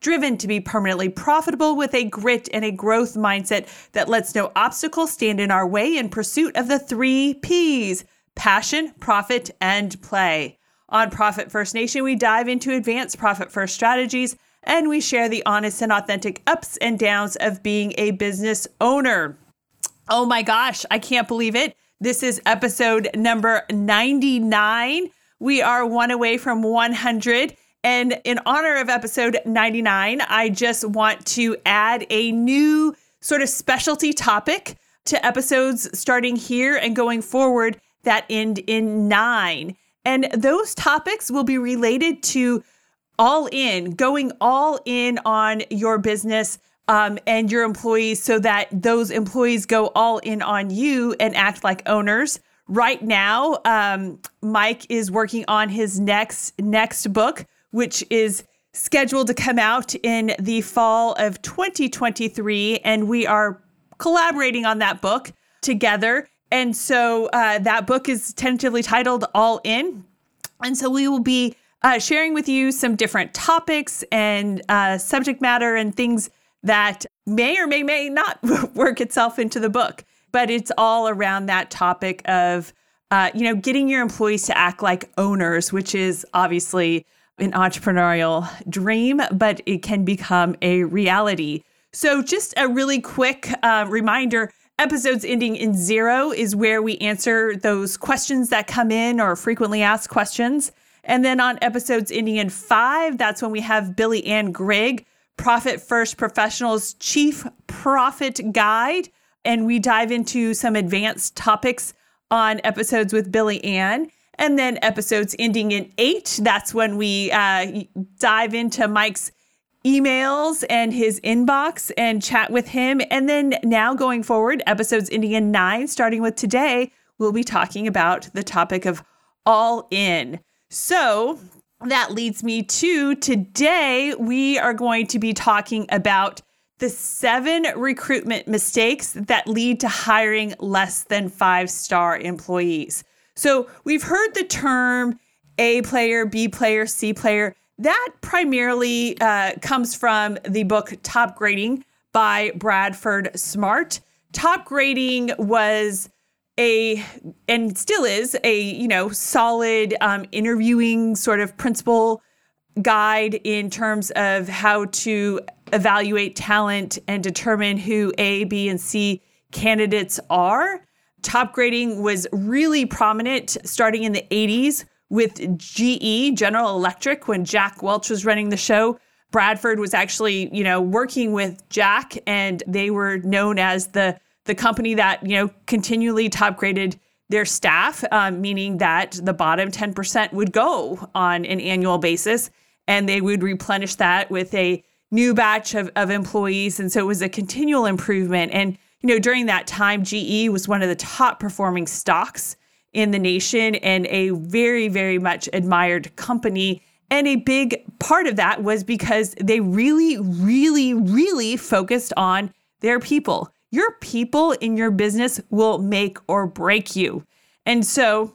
driven to be permanently profitable with a grit and a growth mindset that lets no obstacle stand in our way in pursuit of the three P's passion, profit, and play. On Profit First Nation, we dive into advanced profit first strategies and we share the honest and authentic ups and downs of being a business owner. Oh my gosh, I can't believe it. This is episode number 99. We are one away from 100. And in honor of episode 99, I just want to add a new sort of specialty topic to episodes starting here and going forward that end in nine. And those topics will be related to all in, going all in on your business um, and your employees so that those employees go all in on you and act like owners. Right now, um, Mike is working on his next next book, which is scheduled to come out in the fall of 2023. And we are collaborating on that book together. And so uh, that book is tentatively titled All In. And so we will be uh, sharing with you some different topics and uh, subject matter and things that may or may may not work itself into the book. But it's all around that topic of, uh, you know, getting your employees to act like owners, which is obviously an entrepreneurial dream, but it can become a reality. So, just a really quick uh, reminder episodes ending in zero is where we answer those questions that come in or frequently asked questions. And then on episodes ending in five, that's when we have Billie Anne Grigg, Profit First Professionals Chief Profit Guide. And we dive into some advanced topics on episodes with Billy Ann. And then episodes ending in eight, that's when we uh, dive into Mike's emails and his inbox and chat with him. And then now going forward, episodes ending in nine, starting with today, we'll be talking about the topic of all in. So that leads me to today, we are going to be talking about the seven recruitment mistakes that lead to hiring less than five star employees. So we've heard the term A player, B player, C player. That primarily uh, comes from the book Top Grading by Bradford Smart. Top Grading was a and still is a you know solid um, interviewing sort of principle guide in terms of how to evaluate talent and determine who A, B, and C candidates are. Top grading was really prominent starting in the 80s with GE, General Electric, when Jack Welch was running the show. Bradford was actually, you know, working with Jack, and they were known as the the company that you know continually top graded their staff, um, meaning that the bottom 10% would go on an annual basis, and they would replenish that with a new batch of, of employees, and so it was a continual improvement. And you know, during that time, GE was one of the top performing stocks in the nation and a very, very much admired company. And a big part of that was because they really, really, really focused on their people. Your people in your business will make or break you. And so,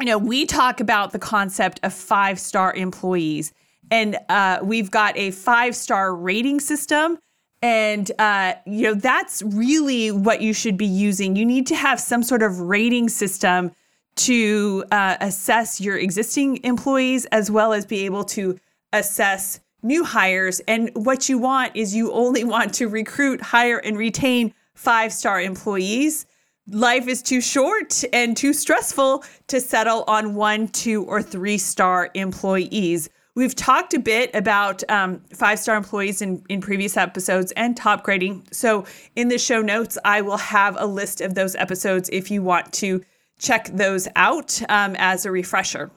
you know, we talk about the concept of five star employees, and uh, we've got a five star rating system and, uh, you know, that's really what you should be using. You need to have some sort of rating system to uh, assess your existing employees as well as be able to assess new hires. And what you want is you only want to recruit, hire, and retain five star employees. Life is too short and too stressful to settle on one, two, or three star employees. We've talked a bit about um, five star employees in, in previous episodes and top grading. So, in the show notes, I will have a list of those episodes if you want to check those out um, as a refresher.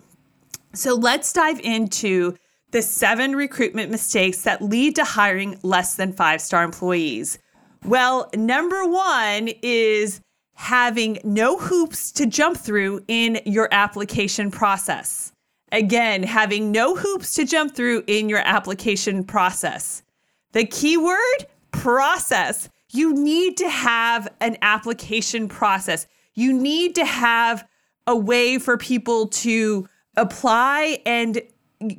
So, let's dive into the seven recruitment mistakes that lead to hiring less than five star employees. Well, number one is having no hoops to jump through in your application process. Again, having no hoops to jump through in your application process. The keyword process. You need to have an application process. You need to have a way for people to apply and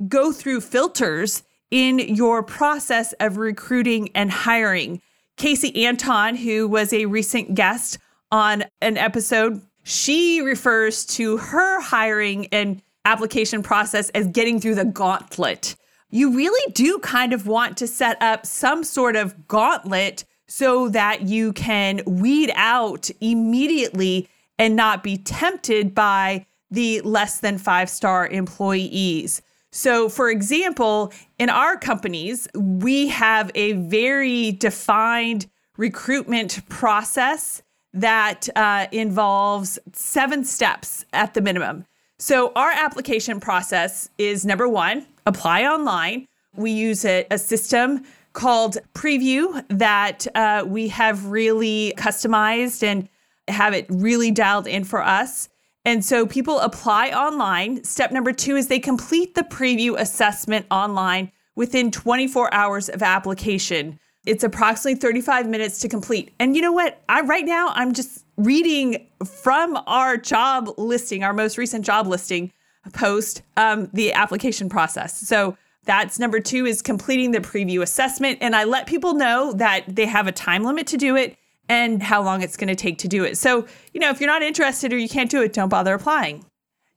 go through filters in your process of recruiting and hiring. Casey Anton, who was a recent guest on an episode. She refers to her hiring and application process as getting through the gauntlet. You really do kind of want to set up some sort of gauntlet so that you can weed out immediately and not be tempted by the less than five star employees. So, for example, in our companies, we have a very defined recruitment process that uh, involves seven steps at the minimum. So, our application process is number one, apply online. We use a, a system called Preview that uh, we have really customized and have it really dialed in for us. And so people apply online. Step number two is they complete the preview assessment online within 24 hours of application. It's approximately 35 minutes to complete. And you know what? I right now I'm just reading from our job listing, our most recent job listing post, um, the application process. So that's number two is completing the preview assessment. And I let people know that they have a time limit to do it and how long it's going to take to do it. So, you know, if you're not interested or you can't do it, don't bother applying.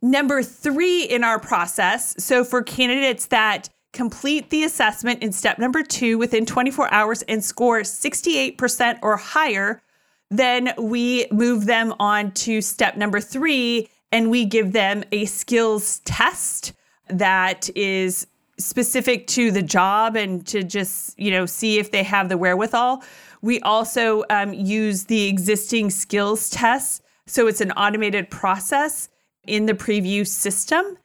Number three in our process. So, for candidates that complete the assessment in step number two within 24 hours and score 68% or higher, then we move them on to step number three and we give them a skills test that is specific to the job and to just, you know, see if they have the wherewithal. We also um, use the existing skills tests. So it's an automated process in the preview system.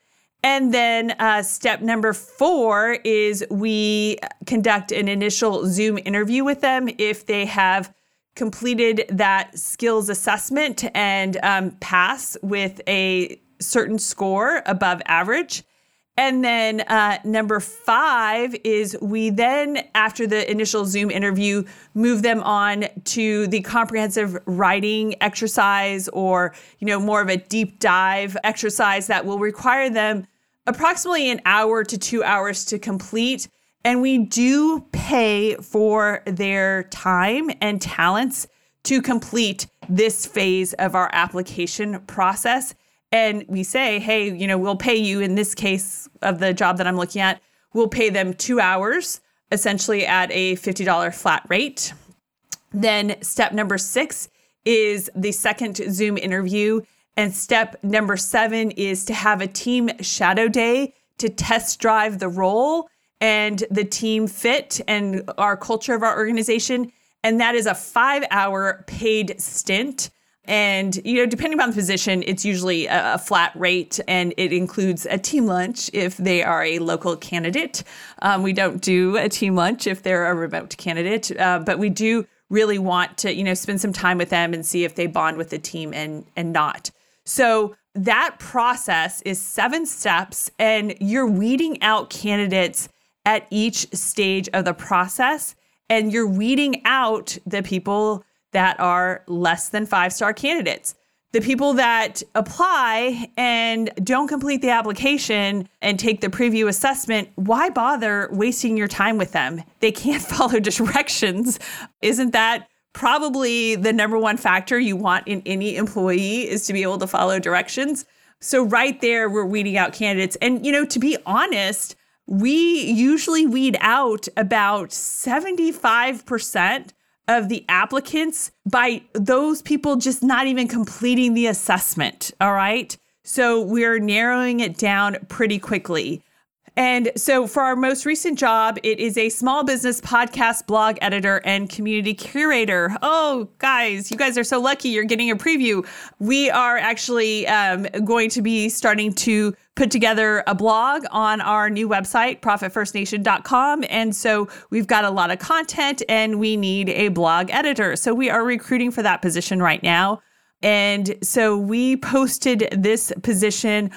And then uh, step number four is we conduct an initial Zoom interview with them if they have completed that skills assessment and um, pass with a certain score above average. And then uh, number five is we then, after the initial Zoom interview, move them on to the comprehensive writing exercise or, you know, more of a deep dive exercise that will require them approximately an hour to two hours to complete. And we do pay for their time and talents to complete this phase of our application process and we say, hey, you know, we'll pay you in this case of the job that I'm looking at, we'll pay them two hours, essentially at a $50 flat rate. Then step number six is the second Zoom interview. And step number seven is to have a team shadow day to test drive the role and the team fit and our culture of our organization. And that is a five hour paid stint and, you know, depending on the position, it's usually a, flat rate and it includes a team lunch if they are a local candidate. Um, we don't do a team lunch if they're a remote candidate, uh, but we do really want to, you know, spend some time with them and see if they bond with the team and, and not. So that process is seven steps and you're weeding out candidates at each stage of the process and you're weeding out the people that are less than five star candidates. The people that apply and don't complete the application and take the preview assessment, why bother wasting your time with them? They can't follow directions. Isn't that probably the number one factor you want in any employee is to be able to follow directions? So right there we're weeding out candidates. And you know, to be honest, we usually weed out about 75% of the applicants by those people just not even completing the assessment. All right. So we're narrowing it down pretty quickly. And so for our most recent job, it is a small business podcast blog editor and community curator. Oh, guys, you guys are so lucky you're getting a preview. We are actually um, going to be starting to put together a blog on our new website, profitfirstnation.com. And so we've got a lot of content and we need a blog editor. So we are recruiting for that position right now. And so we posted this position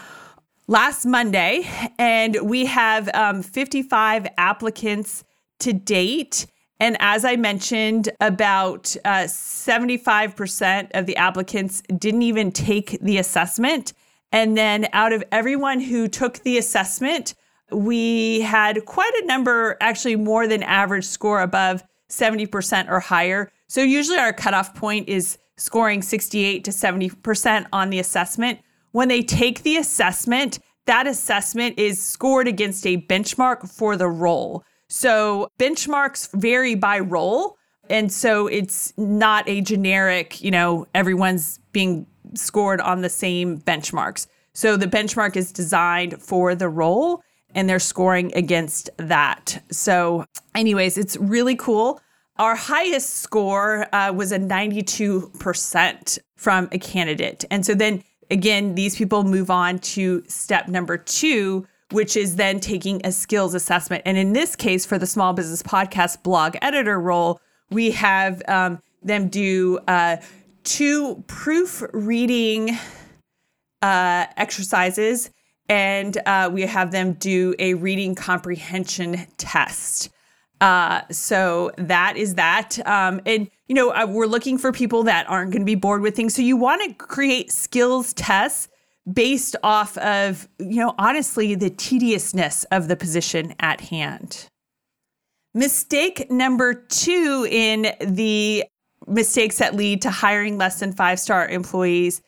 last Monday, and we have um, 55 applicants to date. And as I mentioned, about uh, 75% of the applicants didn't even take the assessment. And then out of everyone who took the assessment, we had quite a number, actually more than average score above 70% or higher. So usually our cutoff point is scoring 68 to 70% on the assessment. When they take the assessment, that assessment is scored against a benchmark for the role. So benchmarks vary by role. And so it's not a generic, you know, everyone's being scored on the same benchmarks. So the benchmark is designed for the role and they're scoring against that. So, anyways, it's really cool. Our highest score uh, was a 92% from a candidate. And so then again, these people move on to step number two, which is then taking a skills assessment. And in this case, for the small business podcast blog editor role, we have um, them do uh, two proofreading uh, exercises, and uh, we have them do a reading comprehension test. Uh, so that is that. Um, and, you know, uh, we're looking for people that aren't going to be bored with things. So you want to create skills tests based off of, you know, honestly, the tediousness of the position at hand. Mistake number two in the mistakes that lead to hiring less than five star employees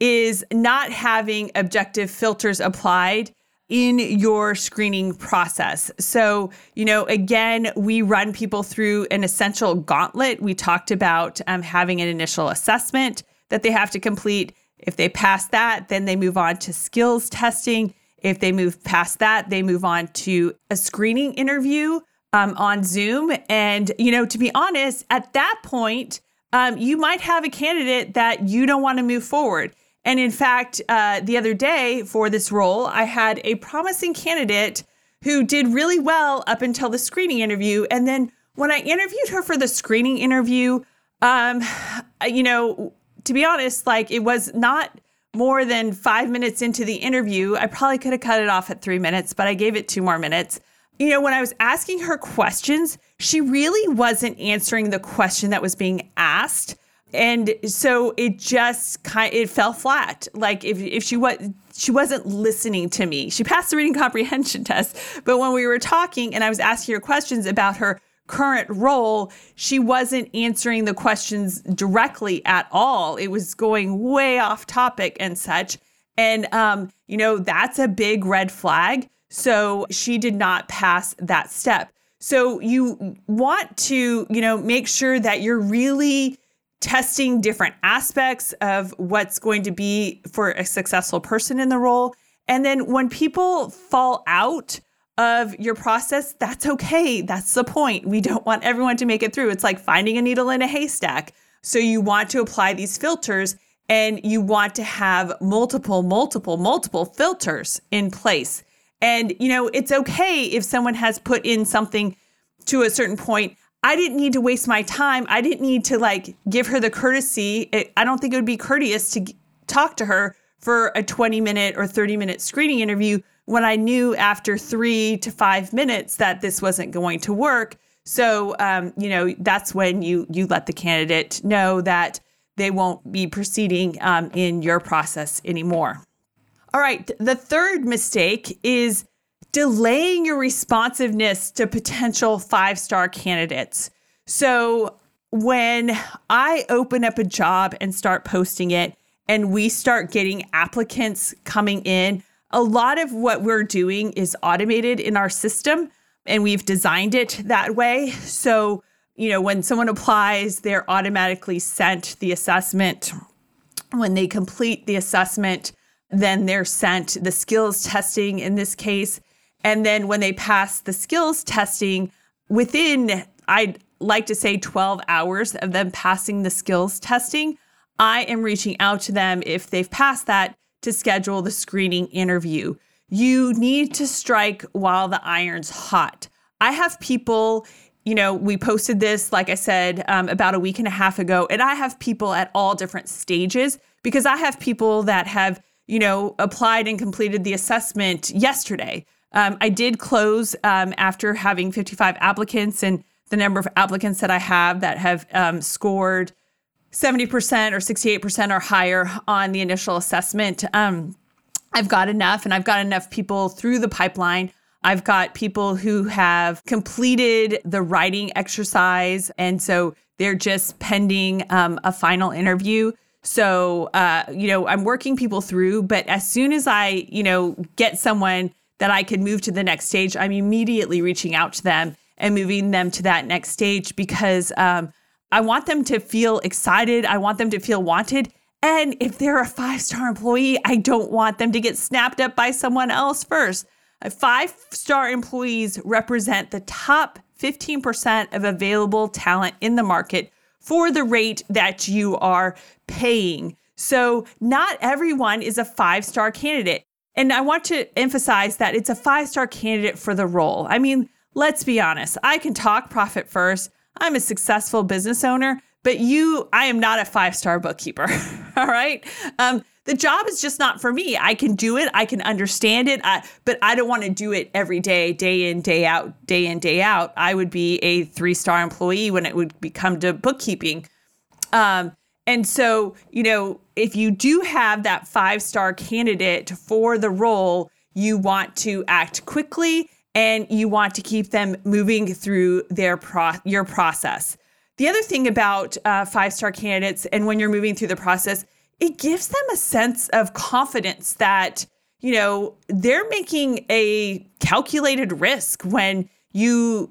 is not having objective filters applied in your screening process. So, you know, again, we run people through an essential gauntlet. We talked about um, having an initial assessment that they have to complete. If they pass that, then they move on to skills testing. If they move past that, they move on to a screening interview um, on Zoom. And, you know, to be honest, at that point, um, you might have a candidate that you don't want to move forward. And in fact, uh, the other day for this role, I had a promising candidate who did really well up until the screening interview. And then when I interviewed her for the screening interview, um, you know, to be honest, like it was not more than five minutes into the interview. I probably could have cut it off at three minutes, but I gave it two more minutes. You know, when I was asking her questions, she really wasn't answering the question that was being asked and so it just kind it fell flat. Like if, if she was she wasn't listening to me. She passed the reading comprehension test. But when we were talking and i was asking her questions about her current role she wasn't answering the questions directly at all. It was going way off topic and such. And um, you know that's a big red flag. So she did not pass that step. So you want to you know make sure that you're really testing different aspects of what's going to be for a successful person in the role. And then when people fall out of your process, that's okay. That's the point. We don't want everyone to make it through. It's like finding a needle in a haystack. So you want to apply these filters and you want to have multiple, multiple, multiple filters in place. And, you know, it's okay if someone has put in something to a certain point. I didn't need to waste my time. I didn't need to like give her the courtesy. It, I don't think it would be courteous to g- talk to her for a 20 minute or 30 minute screening interview when I knew after three to five minutes that this wasn't going to work. So, um, you know, that's when you you let the candidate know that they won't be proceeding um, in your process anymore. All right, the third mistake is delaying your responsiveness to potential five star candidates. So when I open up a job and start posting it, and we start getting applicants coming in, a lot of what we're doing is automated in our system and we've designed it that way. So, you know, when someone applies, they're automatically sent the assessment. When they complete the assessment, then they're sent the skills testing in this case. And then when they pass the skills testing, within, I'd like to say 12 hours of them passing the skills testing, I am reaching out to them if they've passed that to schedule the screening interview. You need to strike while the iron's hot. I have people, you know, we posted this, like I said, um, about a week and a half ago, and I have people at all different stages because I have people that have, you know, applied and completed the assessment yesterday. Um, I did close um, after having 55 applicants, and the number of applicants that I have that have um, scored 70% or 68% or higher on the initial assessment. Um, I've got enough, and I've got enough people through the pipeline. I've got people who have completed the writing exercise, and so they're just pending um, a final interview. So, uh, you know, I'm working people through, but as soon as I, you know, get someone that I can move to the next stage, I'm immediately reaching out to them and moving them to that next stage because um, I want them to feel excited. I want them to feel wanted. And if they're a five star employee, I don't want them to get snapped up by someone else first. Five star employees represent the top 15% of available talent in the market for the rate that you are paying. So, not everyone is a five star candidate. And I want to emphasize that it's a five star candidate for the role. I mean, let's be honest, I can talk profit first. I'm a successful business owner, but you, I am not a five star bookkeeper. All right. Um, the job is just not for me. I can do it, I can understand it, I, but I don't want to do it every day, day in, day out, day in, day out. I would be a three star employee when it would become to bookkeeping. Um, and so, you know, if you do have that five star candidate for the role, you want to act quickly and you want to keep them moving through their pro- your process. The other thing about uh, five star candidates, and when you're moving through the process, it gives them a sense of confidence that, you know, they're making a calculated risk when you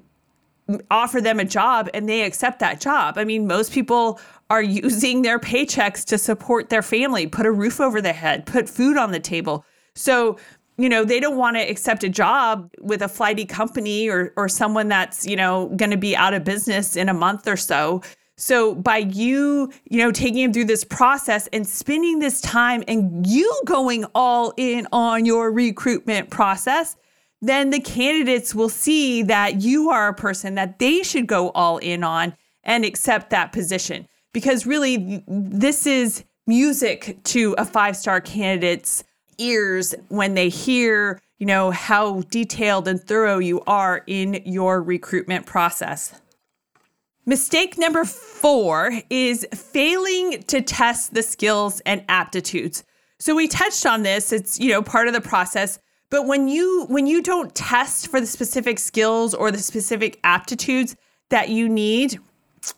offer them a job and they accept that job. I mean, most people are using their paychecks to support their family, put a roof over their head, put food on the table. So you know they don't want to accept a job with a flighty company or or someone that's you know going to be out of business in a month or so so by you you know taking them through this process and spending this time and you going all in on your recruitment process then the candidates will see that you are a person that they should go all in on and accept that position because really this is music to a five star candidate's ears when they hear, you know, how detailed and thorough you are in your recruitment process. Mistake number four is failing to test the skills and aptitudes. So we touched on this, it's, you know, part of the process. But when you when you don't test for the specific skills or the specific aptitudes that you need,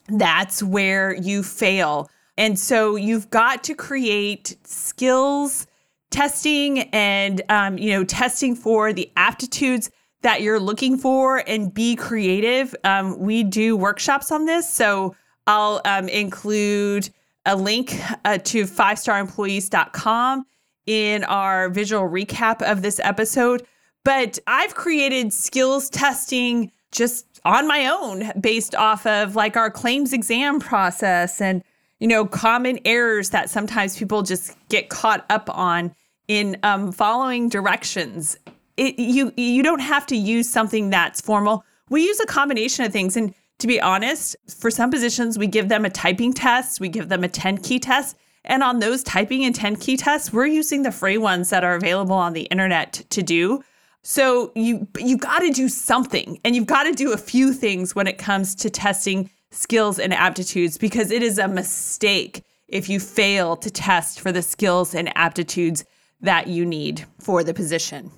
that's where you fail. And so you've got to create skills testing and um, you know testing for the aptitudes that you're looking for and be creative um, we do workshops on this so i'll um, include a link uh, to 5staremployees.com in our visual recap of this episode but i've created skills testing just on my own based off of like our claims exam process and you know, common errors that sometimes people just get caught up on in um, following directions. It, you you don't have to use something that's formal. We use a combination of things, and to be honest, for some positions, we give them a typing test, we give them a 10 key test. And on those typing and 10 key tests, we're using the free ones that are available on the internet to do. So you you got to do something and you've got to do a few things when it comes to testing skills and aptitudes because it is a mistake if you fail to test for the skills and aptitudes that you need for the position.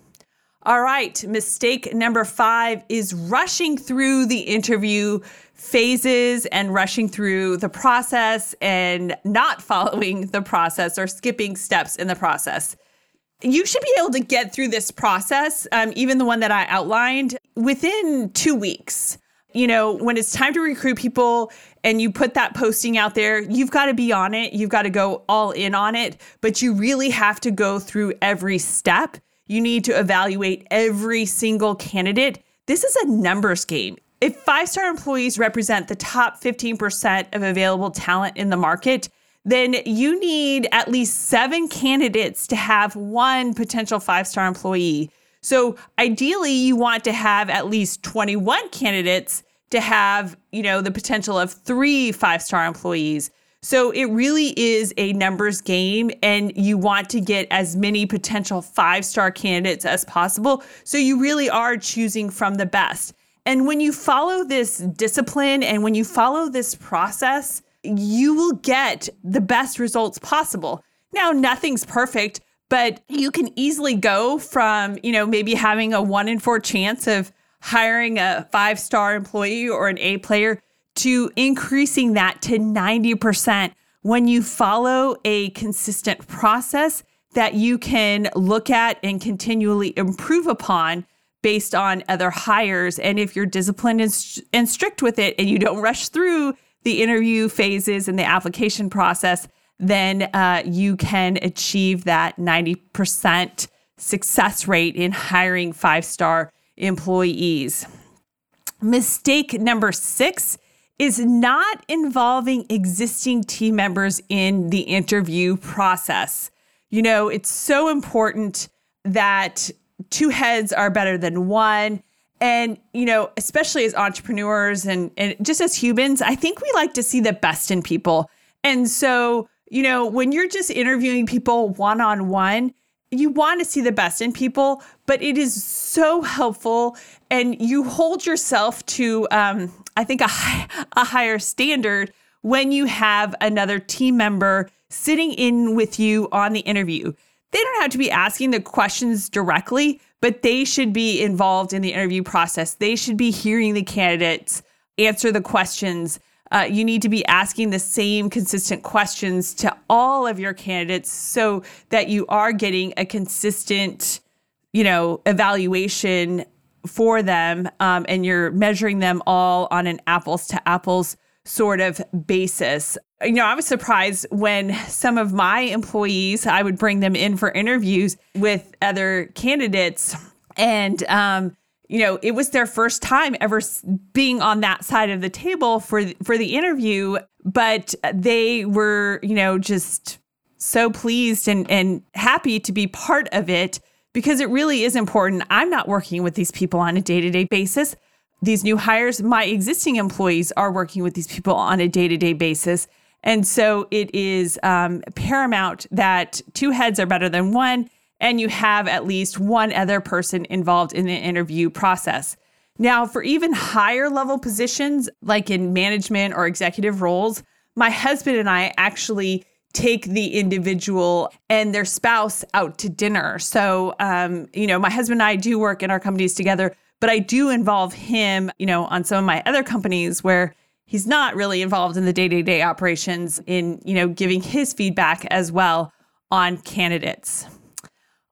All right, mistake number five is rushing through the interview phases and rushing through the process and not following the process or skipping steps in the process. You should be able to get through this process, um, even the one that I outlined, within two weeks. You know, when it's time to recruit people and you put that posting out there, you've got to be on it. You've got to go all in on it, but you really have to go through every step. You need to evaluate every single candidate. This is a numbers game. If five star employees represent the top 15% of available talent in the market, then you need at least seven candidates to have one potential five star employee. So ideally, you want to have at least 21 candidates to have, you know, the potential of three five star employees. So it really is a numbers game, and you want to get as many potential five star candidates as possible. So you really are choosing from the best. And when you follow this discipline and when you follow this process, you will get the best results possible. Now, nothing's perfect, but you can easily go from, you know, maybe having a one in four chance of hiring a five star employee or an A player to increasing that to 90% when you follow a consistent process that you can look at and continually improve upon based on other hires. And if you're disciplined and, and strict with it and you don't rush through the interview phases and the application process, then uh, you can achieve that 90% success rate in hiring five star employees. Mistake number six is not involving existing team members in the interview process. You know, it's so important that two heads are better than one. And, you know, especially as entrepreneurs and, and just as humans, I think we like to see the best in people. And so, you know, when you're just interviewing people one on one, you want to see the best in people, but it is so helpful. And you hold yourself to, um, I think, a, high, a higher standard when you have another team member sitting in with you on the interview. They don't have to be asking the questions directly, but they should be involved in the interview process. They should be hearing the candidates answer the questions. Uh, you need to be asking the same consistent questions to all of your candidates so that you are getting a consistent, you know, evaluation for them, um, and you're measuring them all on an apples to apples sort of basis. You know, I was surprised when some of my employees, I would bring them in for interviews with other candidates. And, um, you know, it was their first time ever being on that side of the table for for the interview, but they were, you know, just so pleased and and happy to be part of it because it really is important. I'm not working with these people on a day-to-day basis these new hires, my existing employees are working with these people on a day to day basis. And so it is um, paramount that two heads are better than one, and you have at least one other person involved in the interview process. Now, for even higher level positions, like in management or executive roles, my husband and I actually take the individual and their spouse out to dinner. So, um, you know, my husband and I do work in our companies together but I do involve him, you know, on some of my other companies where he's not really involved in the day-to-day operations in, you know, giving his feedback as well on candidates.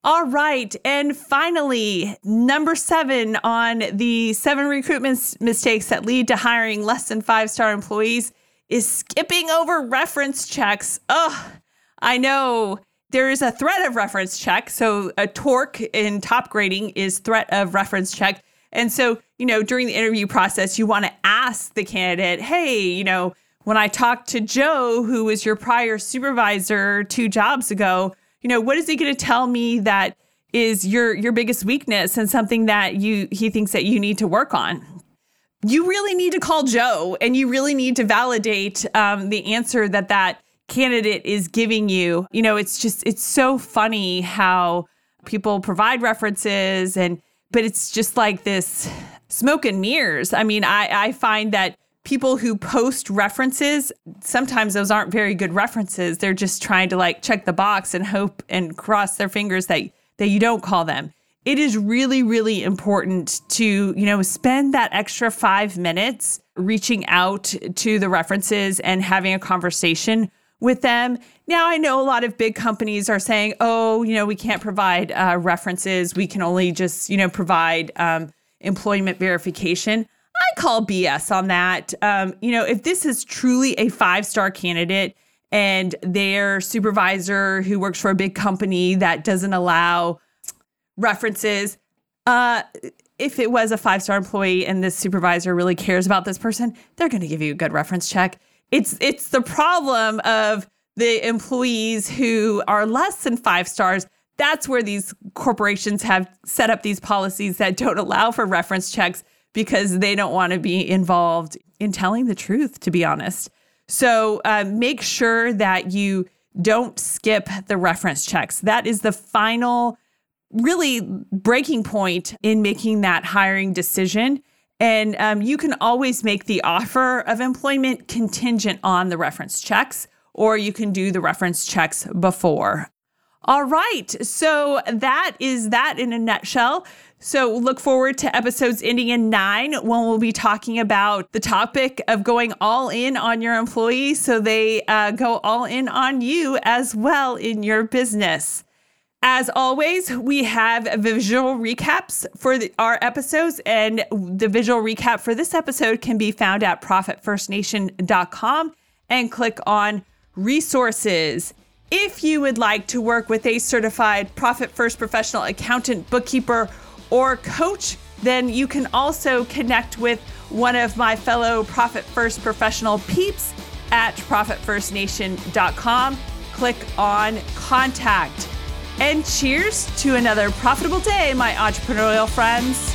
All right. And finally, number seven on the seven recruitment mistakes that lead to hiring less than five star employees is skipping over reference checks. Oh, I know there is a threat of reference check. So a TORC in top grading is threat of reference check. And so, you know, during the interview process, you want to ask the candidate, hey, you know, when I talked to Joe, who was your prior supervisor two jobs ago, you know, what is he going to tell me that is your your biggest weakness and something that you he thinks that you need to work on? You really need to call Joe, and you really need to validate um, the answer that that candidate is giving you. You know, it's just it's so funny how people provide references and but it's just like this smoke and mirrors. I mean, I, I find that people who post references, sometimes those aren't very good references. They're just trying to like check the box and hope and cross their fingers that that you don't call them. It is really, really important to, you know, spend that extra five minutes reaching out to the references and having a conversation with them. Now, I know a lot of big companies are saying, oh, you know, we can't provide uh, references. We can only just, you know, provide um, employment verification. I call BS on that. Um, you know, if this is truly a five star candidate and their supervisor who works for a big company that doesn't allow references, uh, if it was a five star employee and this supervisor really cares about this person, they're going to give you a good reference check. It's it's the problem of the employees who are less than five stars. That's where these corporations have set up these policies that don't allow for reference checks because they don't want to be involved in telling the truth, to be honest. So uh, make sure that you don't skip the reference checks. That is the final, really breaking point in making that hiring decision. And um, you can always make the offer of employment contingent on the reference checks, or you can do the reference checks before. All right. So that is that in a nutshell. So look forward to episodes ending in nine when we'll be talking about the topic of going all in on your employees so they uh, go all in on you as well in your business. As always, we have visual recaps for the, our episodes, and the visual recap for this episode can be found at profitfirstnation.com and click on resources. If you would like to work with a certified Profit First professional accountant, bookkeeper, or coach, then you can also connect with one of my fellow Profit First professional peeps at profitfirstnation.com. Click on contact. And cheers to another profitable day, my entrepreneurial friends.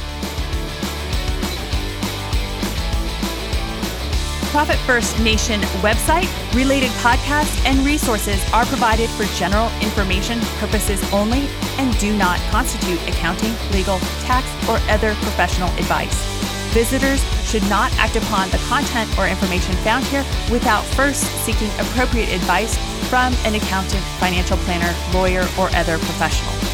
Profit First Nation website, related podcasts, and resources are provided for general information purposes only and do not constitute accounting, legal, tax, or other professional advice. Visitors should not act upon the content or information found here without first seeking appropriate advice from an accountant, financial planner, lawyer, or other professional.